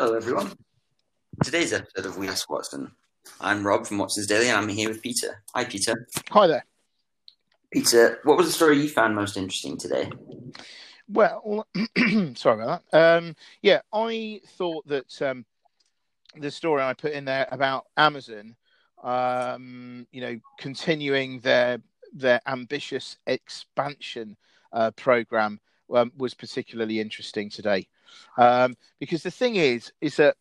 Hello, everyone. Today's episode of We Ask Watson. I'm Rob from Watson's Daily, and I'm here with Peter. Hi, Peter. Hi there. Peter, what was the story you found most interesting today? Well, sorry about that. Um, yeah, I thought that um, the story I put in there about Amazon, um, you know, continuing their their ambitious expansion uh, program um, was particularly interesting today, um, because the thing is, is that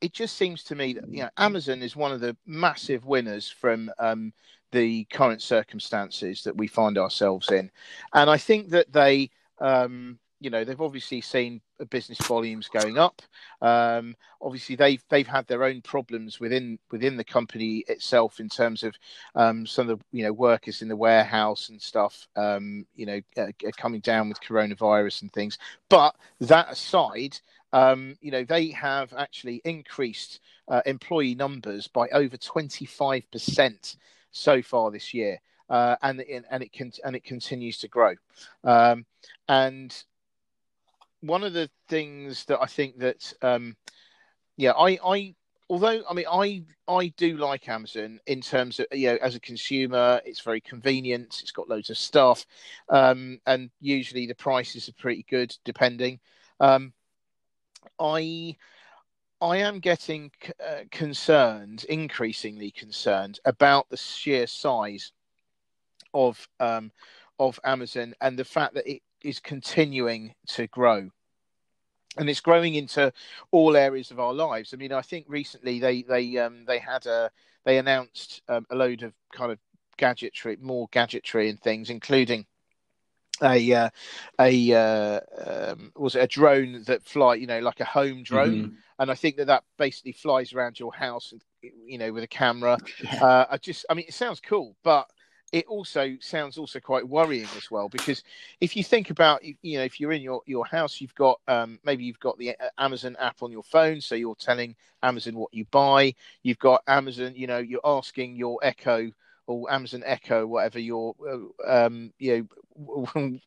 it just seems to me that you know Amazon is one of the massive winners from um, the current circumstances that we find ourselves in, and I think that they. Um, you know they've obviously seen business volumes going up. Um, obviously, they've they've had their own problems within within the company itself in terms of um, some of the you know workers in the warehouse and stuff. Um, you know, uh, coming down with coronavirus and things. But that aside, um, you know, they have actually increased uh, employee numbers by over 25% so far this year. Uh, and and it can and it continues to grow, um, and one of the things that I think that um, yeah I I although I mean I I do like Amazon in terms of you know as a consumer it's very convenient it's got loads of stuff um, and usually the prices are pretty good depending. Um, I I am getting uh, concerned, increasingly concerned about the sheer size of um, of Amazon and the fact that it is continuing to grow. And it's growing into all areas of our lives. I mean, I think recently they they um, they had a they announced um, a load of kind of gadgetry, more gadgetry and things, including a uh, a uh, um, was it a drone that fly you know like a home drone mm-hmm. and i think that that basically flies around your house and you know with a camera yeah. uh, i just i mean it sounds cool but it also sounds also quite worrying as well because if you think about you know if you're in your your house you've got um, maybe you've got the uh, amazon app on your phone so you're telling amazon what you buy you've got amazon you know you're asking your echo or Amazon Echo, whatever your, uh, um, you know,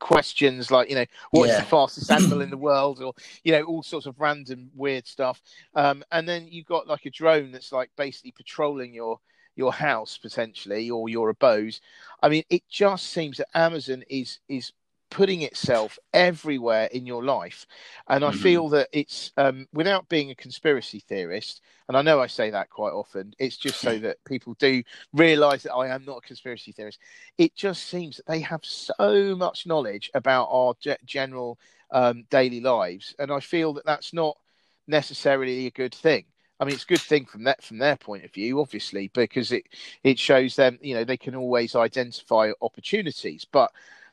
questions like you know what's yeah. the fastest animal in the world or you know all sorts of random weird stuff um, and then you've got like a drone that's like basically patrolling your your house potentially or your abode i mean it just seems that amazon is is putting itself everywhere in your life. And I mm-hmm. feel that it's, um, without being a conspiracy theorist, and I know I say that quite often, it's just so that people do realize that I am not a conspiracy theorist. It just seems that they have so much knowledge about our general um, daily lives. And I feel that that's not necessarily a good thing. I mean, it's a good thing from that from their point of view, obviously, because it it shows them, you know, they can always identify opportunities. But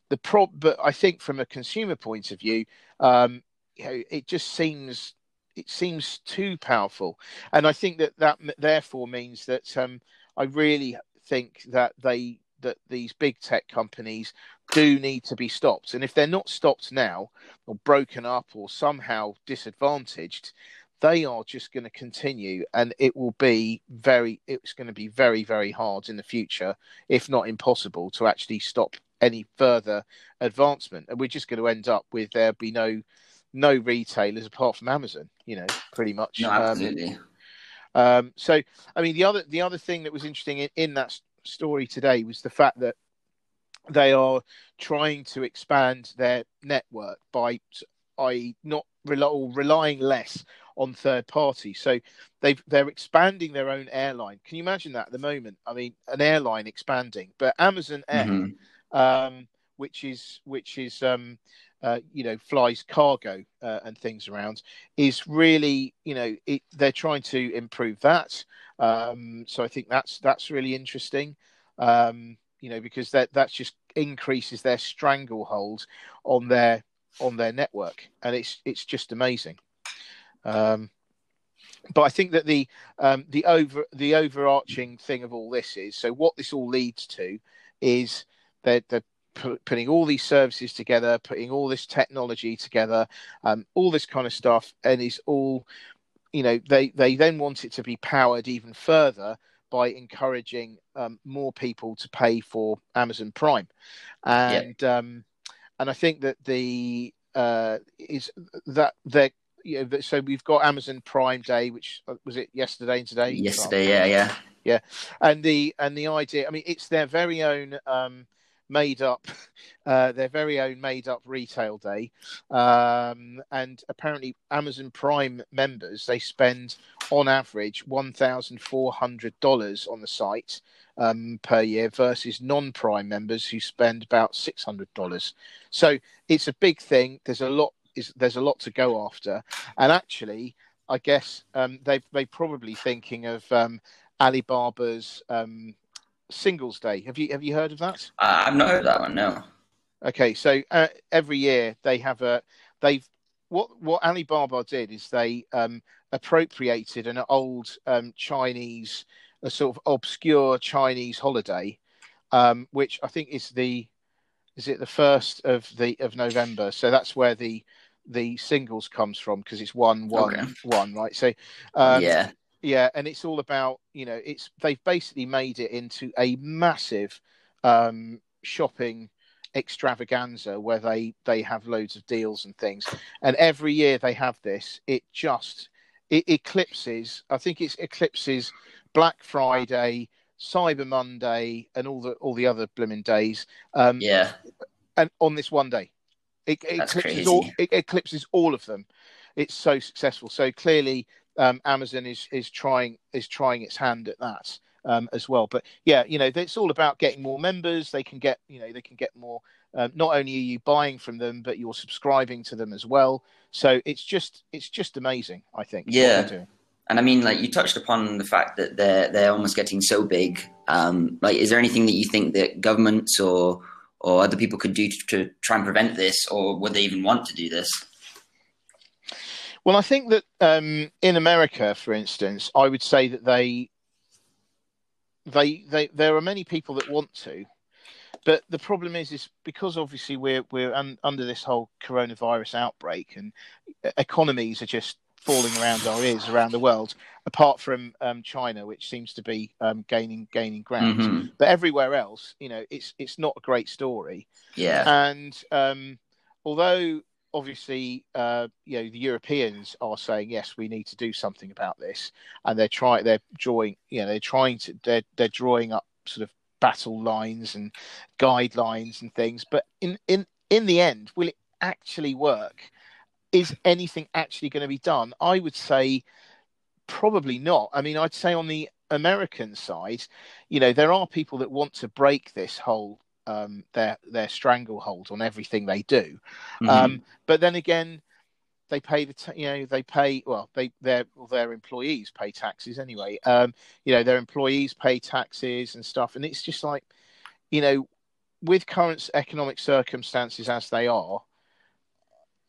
the prob, but I think from a consumer point of view, um, you know, it just seems it seems too powerful, and I think that that therefore means that um, I really think that they that these big tech companies do need to be stopped, and if they're not stopped now, or broken up, or somehow disadvantaged, they are just going to continue and it will be very it's going to be very very hard in the future if not impossible to actually stop any further advancement, and we're just going to end up with there be no no retailers apart from Amazon. You know, pretty much. No, um, absolutely. Um, um, so, I mean, the other the other thing that was interesting in, in that story today was the fact that they are trying to expand their network by, i not rely, relying less on third parties. So they've they're expanding their own airline. Can you imagine that at the moment? I mean, an airline expanding, but Amazon Air mm-hmm um, which is which is um, uh, you know flies cargo uh, and things around, is really you know it, they're trying to improve that. Um, so I think that's that's really interesting. Um, you know because that that just increases their stranglehold on their on their network, and it's it's just amazing. Um, but I think that the um, the over the overarching thing of all this is so what this all leads to is they're, they're putting all these services together, putting all this technology together, um, all this kind of stuff, and it's all, you know, they they then want it to be powered even further by encouraging um, more people to pay for Amazon Prime, and yeah. um, and I think that the uh, is that they're know, so we've got Amazon Prime Day, which uh, was it yesterday and today. Yesterday, yeah, yeah, yeah, and the and the idea. I mean, it's their very own. Um, made up uh, their very own made up retail day um, and apparently amazon prime members they spend on average $1400 on the site um, per year versus non-prime members who spend about $600 so it's a big thing there's a lot is there's a lot to go after and actually i guess um, they they probably thinking of um, alibaba's um, Singles Day. Have you have you heard of that? Uh, I've not heard that one. No. Okay, so uh, every year they have a they've what what Alibaba did is they um, appropriated an old um, Chinese, a sort of obscure Chinese holiday, um, which I think is the is it the first of the of November. So that's where the the singles comes from because it's one one okay. one right. So um, yeah, yeah, and it's all about you know it's they've basically made it into a massive um, shopping extravaganza where they they have loads of deals and things, and every year they have this. It just it eclipses. I think it eclipses Black Friday, Cyber Monday, and all the all the other blooming days. Um, yeah, and on this one day, it, it eclipses crazy. all. It eclipses all of them. It's so successful. So clearly, um, Amazon is is trying is trying its hand at that um, as well. But yeah, you know, it's all about getting more members. They can get you know they can get more. Um, not only are you buying from them, but you're subscribing to them as well. So it's just it's just amazing. I think. Yeah. And I mean, like you touched upon the fact that they're they're almost getting so big. Um, like, is there anything that you think that governments or or other people could do to, to try and prevent this, or would they even want to do this? Well, I think that um, in America, for instance, I would say that they, they, they, there are many people that want to, but the problem is, is because obviously we're we're un, under this whole coronavirus outbreak, and economies are just falling around our ears around the world. Apart from um, China, which seems to be um, gaining gaining ground, mm-hmm. but everywhere else, you know, it's it's not a great story. Yeah, and um, although obviously, uh, you know, the Europeans are saying yes, we need to do something about this, and they're trying, they're drawing, you know, they're trying to, they're they're drawing up sort of battle lines and guidelines and things. But in in in the end, will it actually work? Is anything actually going to be done? I would say probably not. I mean, I'd say on the American side, you know, there are people that want to break this whole um, their their stranglehold on everything they do. Mm-hmm. Um, but then again, they pay the you know they pay well they their well, their employees pay taxes anyway. Um, you know their employees pay taxes and stuff, and it's just like you know with current economic circumstances as they are,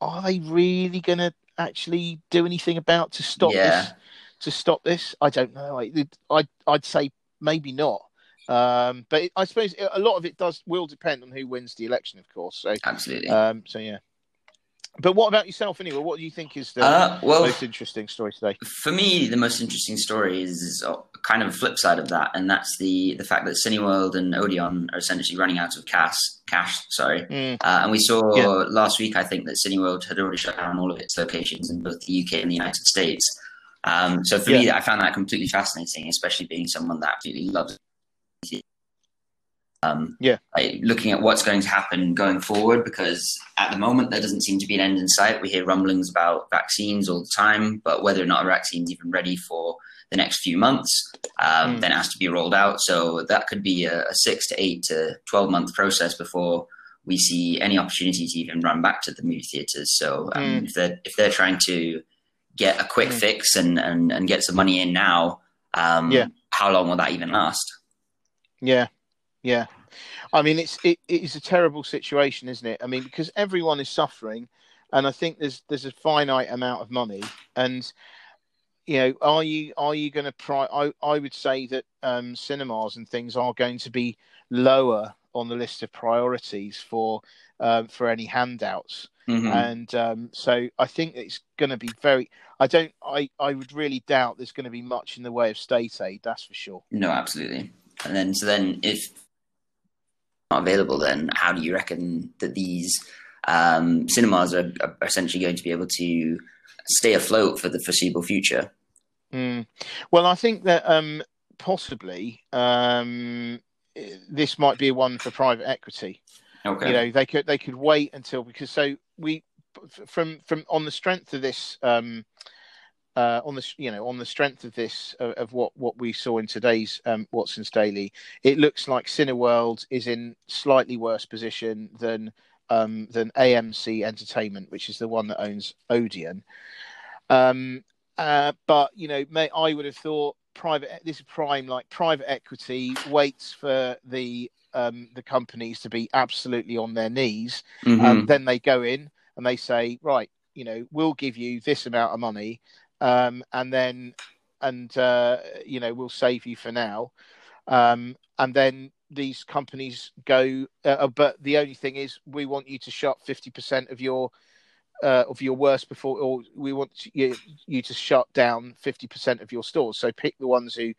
are they really going to actually do anything about to stop yeah. this? To stop this, I don't know. I, I'd I'd say maybe not. Um, but it, I suppose a lot of it does will depend on who wins the election, of course. So absolutely. Um, so yeah. But what about yourself, anyway? What do you think is the uh, well, most interesting story today? For me, the most interesting story is kind of a flip side of that, and that's the the fact that Cineworld and Odeon are essentially running out of cash. Cash, sorry. Mm. Uh, and we saw yeah. last week, I think, that Cineworld had already shut down all of its locations in both the UK and the United States. Um, so for yeah. me, I found that completely fascinating, especially being someone that absolutely loves um, yeah. Like looking at what's going to happen going forward, because at the moment there doesn't seem to be an end in sight. We hear rumblings about vaccines all the time, but whether or not a vaccine's even ready for the next few months, um, mm. then has to be rolled out. So that could be a, a six to eight to twelve month process before we see any opportunity to even run back to the movie theaters. So um, mm. if they're if they're trying to get a quick mm. fix and, and and get some money in now, um, yeah. how long will that even last? Yeah, yeah, I mean it's it, it is a terrible situation, isn't it? I mean because everyone is suffering, and I think there's there's a finite amount of money, and you know, are you are you going to try? I I would say that um, cinemas and things are going to be lower on the list of priorities for um, for any handouts. Mm-hmm. And um, so I think it's going to be very. I don't. I I would really doubt there's going to be much in the way of state aid. That's for sure. No, absolutely. And then so then if available, then how do you reckon that these um, cinemas are, are, essentially going to be able to stay afloat for the foreseeable future. Mm. Well, I think that um, possibly um, this might be one for private equity. Okay. You know, they could they could wait until because so we from from on the strength of this um, uh, on the you know on the strength of this of, of what what we saw in today's um, Watson's Daily, it looks like Cineworld is in slightly worse position than um, than AMC Entertainment, which is the one that owns Odeon. Um, uh, but you know, may, I would have thought private this is prime like private equity waits for the um, the companies to be absolutely on their knees, mm-hmm. and then they go in and they say, right, you know, we'll give you this amount of money, um, and then and uh, you know we'll save you for now, um, and then these companies go. Uh, but the only thing is, we want you to shut fifty percent of your uh, of your worst before, or we want you, you to shut down fifty percent of your stores. So pick the ones who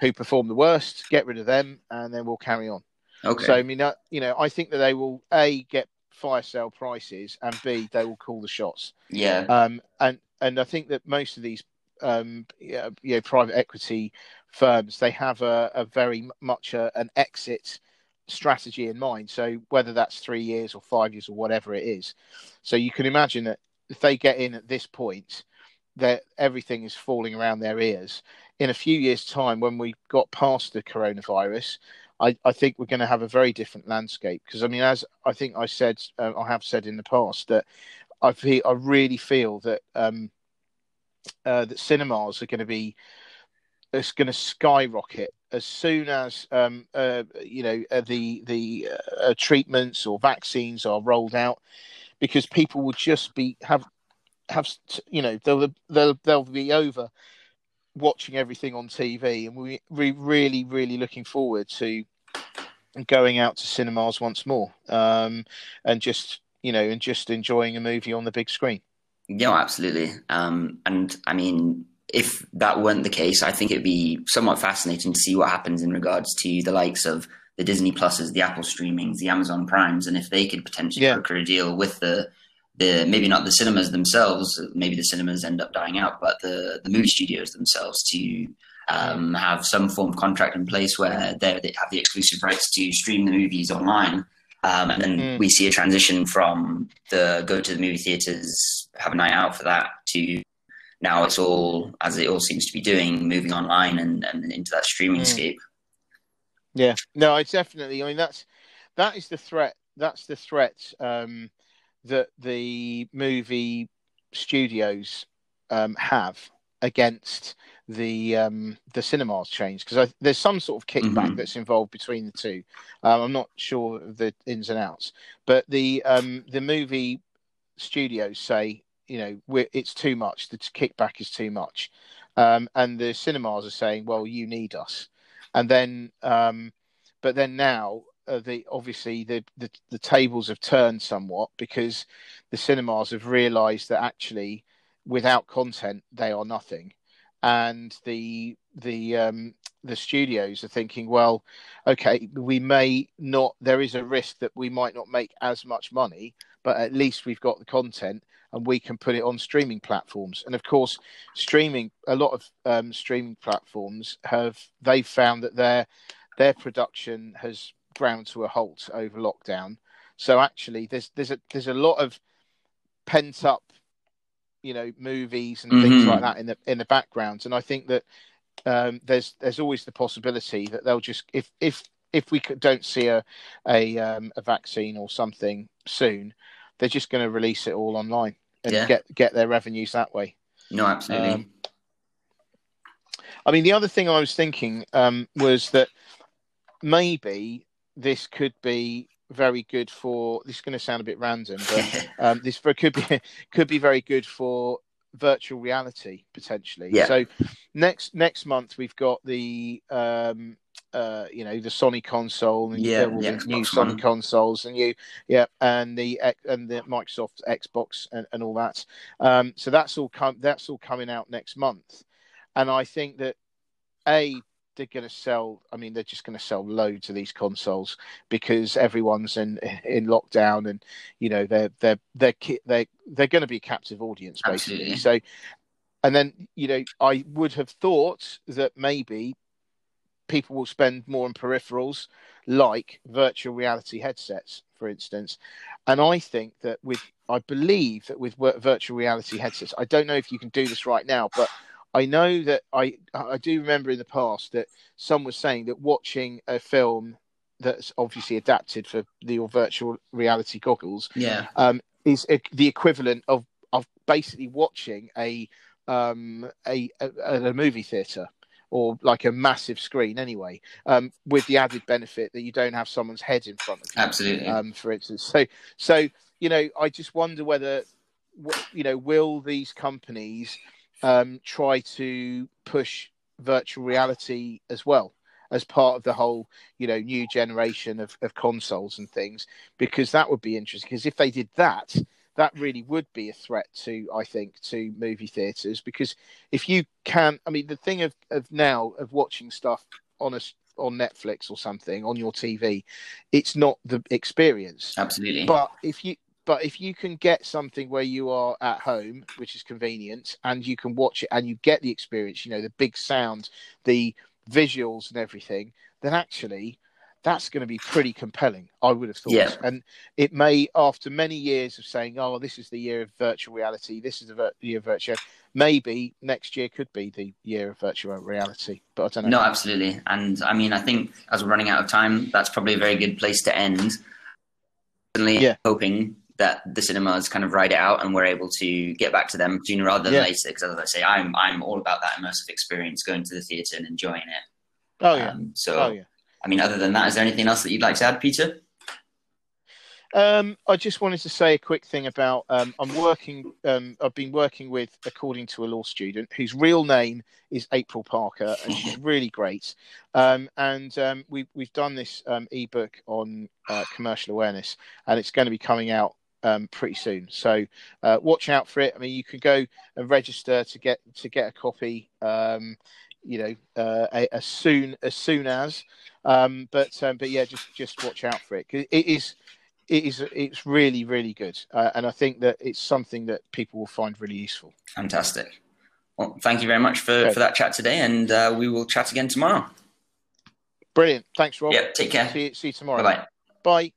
who perform the worst, get rid of them, and then we'll carry on. Okay. So I mean, uh, you know, I think that they will a get fire sale prices, and b they will call the shots. Yeah. Um, and and I think that most of these um, you know, private equity firms they have a, a very much a, an exit strategy in mind. So whether that's three years or five years or whatever it is, so you can imagine that if they get in at this point, that everything is falling around their ears. In a few years' time, when we got past the coronavirus, I, I think we're going to have a very different landscape. Because I mean, as I think I said, uh, I have said in the past that I feel, I really feel that um, uh, that cinemas are going to be it's going to skyrocket as soon as um, uh, you know uh, the the uh, uh, treatments or vaccines are rolled out, because people will just be have have you know they'll they'll they'll be over watching everything on TV, and we we really really looking forward to going out to cinemas once more, um, and just you know and just enjoying a movie on the big screen. Yeah, absolutely. Um, and I mean, if that weren't the case, I think it'd be somewhat fascinating to see what happens in regards to the likes of the Disney Pluses, the Apple Streamings, the Amazon Primes, and if they could potentially yeah. broker a deal with the the maybe not the cinemas themselves, maybe the cinemas end up dying out, but the the movie studios themselves to um, have some form of contract in place where they have the exclusive rights to stream the movies online. Um, and then mm. we see a transition from the go to the movie theaters, have a night out for that, to now it's all as it all seems to be doing, moving online and, and into that streaming mm. scape. Yeah, no, it's definitely. I mean, that's that is the threat. That's the threat um, that the movie studios um, have against the um, the cinemas change because there's some sort of kickback mm-hmm. that's involved between the two. Um, I'm not sure of the ins and outs, but the um, the movie studios say you know it's too much. The kickback is too much, um, and the cinemas are saying, well, you need us, and then um, but then now. Uh, the obviously the, the the tables have turned somewhat because the cinemas have realised that actually without content they are nothing and the the um, the studios are thinking, well, okay, we may not. There is a risk that we might not make as much money, but at least we've got the content and we can put it on streaming platforms. And of course, streaming a lot of um, streaming platforms have they've found that their their production has ground to a halt over lockdown. So actually, there's there's a there's a lot of pent up you know movies and mm-hmm. things like that in the in the background and i think that um, there's there's always the possibility that they'll just if if if we don't see a a, um, a vaccine or something soon they're just going to release it all online and yeah. get get their revenues that way no absolutely um, i mean the other thing i was thinking um, was that maybe this could be very good for. This is going to sound a bit random, but um, this could be could be very good for virtual reality potentially. Yeah. So next next month we've got the um, uh, you know the Sony console and yeah, the new Sony consoles and you yeah and the and the Microsoft Xbox and, and all that. Um, so that's all come that's all coming out next month, and I think that a they're going to sell. I mean, they're just going to sell loads of these consoles because everyone's in in lockdown, and you know they're they're they're they're they're going to be a captive audience basically. Absolutely. So, and then you know, I would have thought that maybe people will spend more on peripherals like virtual reality headsets, for instance. And I think that with, I believe that with virtual reality headsets, I don't know if you can do this right now, but I know that I I do remember in the past that some was saying that watching a film that's obviously adapted for the virtual reality goggles, yeah, um, is a, the equivalent of of basically watching a um a, a, a movie theater or like a massive screen anyway um, with the added benefit that you don't have someone's head in front of you absolutely. um, for instance. So so you know i just wonder whether you know will these companies um, try to push virtual reality as well as part of the whole you know new generation of, of consoles and things because that would be interesting. Because if they did that that really would be a threat to i think to movie theaters because if you can i mean the thing of, of now of watching stuff on a on netflix or something on your tv it's not the experience. Absolutely. But if you but if you can get something where you are at home, which is convenient, and you can watch it and you get the experience, you know, the big sound, the visuals, and everything, then actually that's going to be pretty compelling, I would have thought. Yeah. And it may, after many years of saying, oh, this is the year of virtual reality, this is the year of virtual, maybe next year could be the year of virtual reality. But I don't know. No, absolutely. And I mean, I think as we're running out of time, that's probably a very good place to end. Certainly yeah. hoping that the cinemas kind of ride it out and we're able to get back to them sooner rather than yeah. later. Because as I say, I'm I'm all about that immersive experience, going to the theatre and enjoying it. Oh yeah. Um, so, oh, yeah. I mean, other than that, is there anything else that you'd like to add, Peter? Um, I just wanted to say a quick thing about um, I'm working. Um, I've been working with, according to a law student, whose real name is April Parker, and she's really great. Um, and um, we, we've done this um, ebook on uh, commercial awareness, and it's going to be coming out um, pretty soon. So uh, watch out for it. I mean, you can go and register to get to get a copy. Um, you know, uh, as soon as soon as. Um, but um, but yeah, just just watch out for it it is it is it's really really good, uh, and I think that it's something that people will find really useful. Fantastic. Well, thank you very much for, okay. for that chat today, and uh, we will chat again tomorrow. Brilliant. Thanks, Rob. Yeah. Take care. See, see you tomorrow. Bye-bye. Bye.